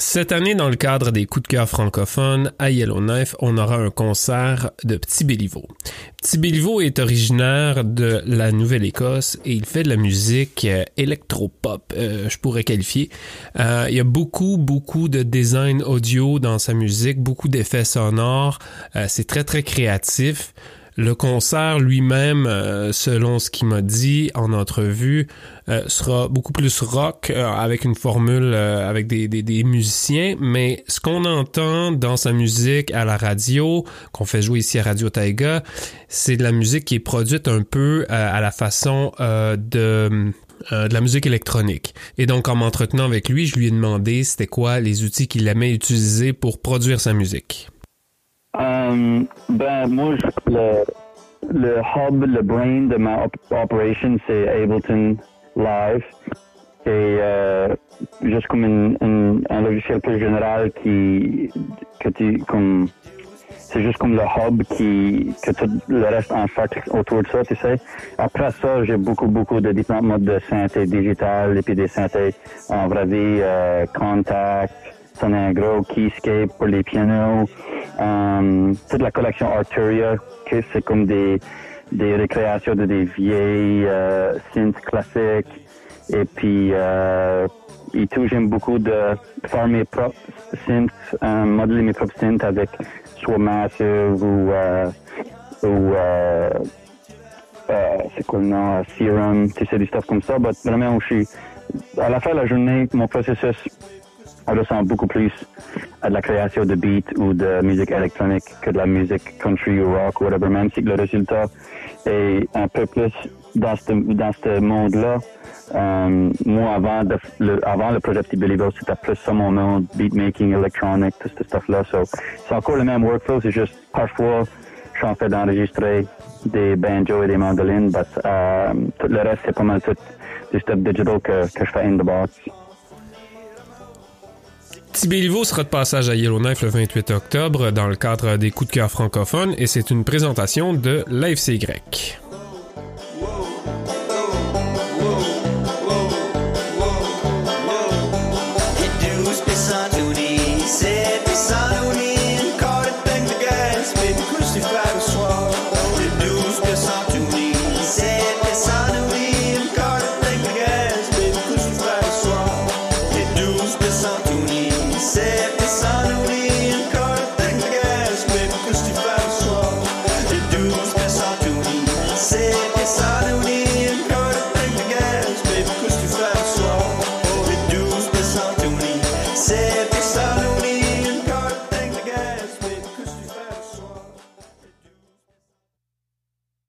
Cette année, dans le cadre des coups de cœur francophones, à Yellowknife, on aura un concert de Petit Béliveau. Petit Béliveau est originaire de la Nouvelle-Écosse et il fait de la musique euh, électropop, euh, je pourrais qualifier. Euh, il y a beaucoup, beaucoup de design audio dans sa musique, beaucoup d'effets sonores. C'est très, très créatif. Le concert lui-même, euh, selon ce qu'il m'a dit en entrevue, euh, sera beaucoup plus rock euh, avec une formule avec des, des, musiciens, mais ce qu'on entend dans sa musique à la radio, qu'on fait jouer ici à Radio Taiga, c'est de la musique qui est produite un peu à la façon de de la musique électronique. Et donc, en m'entretenant avec lui, je lui ai demandé c'était quoi les outils qu'il aimait utiliser pour produire sa musique. Euh, ben, moi, le, le hub, le brain de ma operation, c'est Ableton Live. C'est euh, juste comme une, un logiciel plus général qui, que tu, comme, c'est juste comme le hub qui, que tout le reste en fait autour de ça, tu sais. Après ça, j'ai beaucoup, beaucoup de différents modes de synthé digital et puis des synthés en vrai vie, euh, contact, c'est un keyscape pour les pianos. Um, toute la collection Arturia, que c'est comme des, des récréations de des vieilles euh, synths classiques. Et puis, euh, et tout, j'aime beaucoup de faire mes propres synths, euh, modeler mes propres synths avec soit Massive ou, euh, ou euh, euh, c'est quoi le nom, Serum, tu sais, des stuff comme ça. Mais vraiment, je suis, à la fin de la journée, mon processus on ressent beaucoup plus à de la création de beats ou de musique électronique que de la musique country ou rock ou whatever, même si le résultat est un peu plus dans ce, dans ce monde-là. Euh, moi, avant, le, avant le projet Petit c'était plus ça mon nom, beatmaking, electronic, tout ce stuff-là. So, c'est encore le même workflow, c'est juste parfois, je suis en fait d'enregistrer des banjos et des mandolines, mais euh, tout le reste, c'est pas mal tout du stuff digital que, que je fais in the box. Tibéliveau sera de passage à Yellowknife le 28 octobre dans le cadre des coups de cœur francophones et c'est une présentation de l'AFC grec.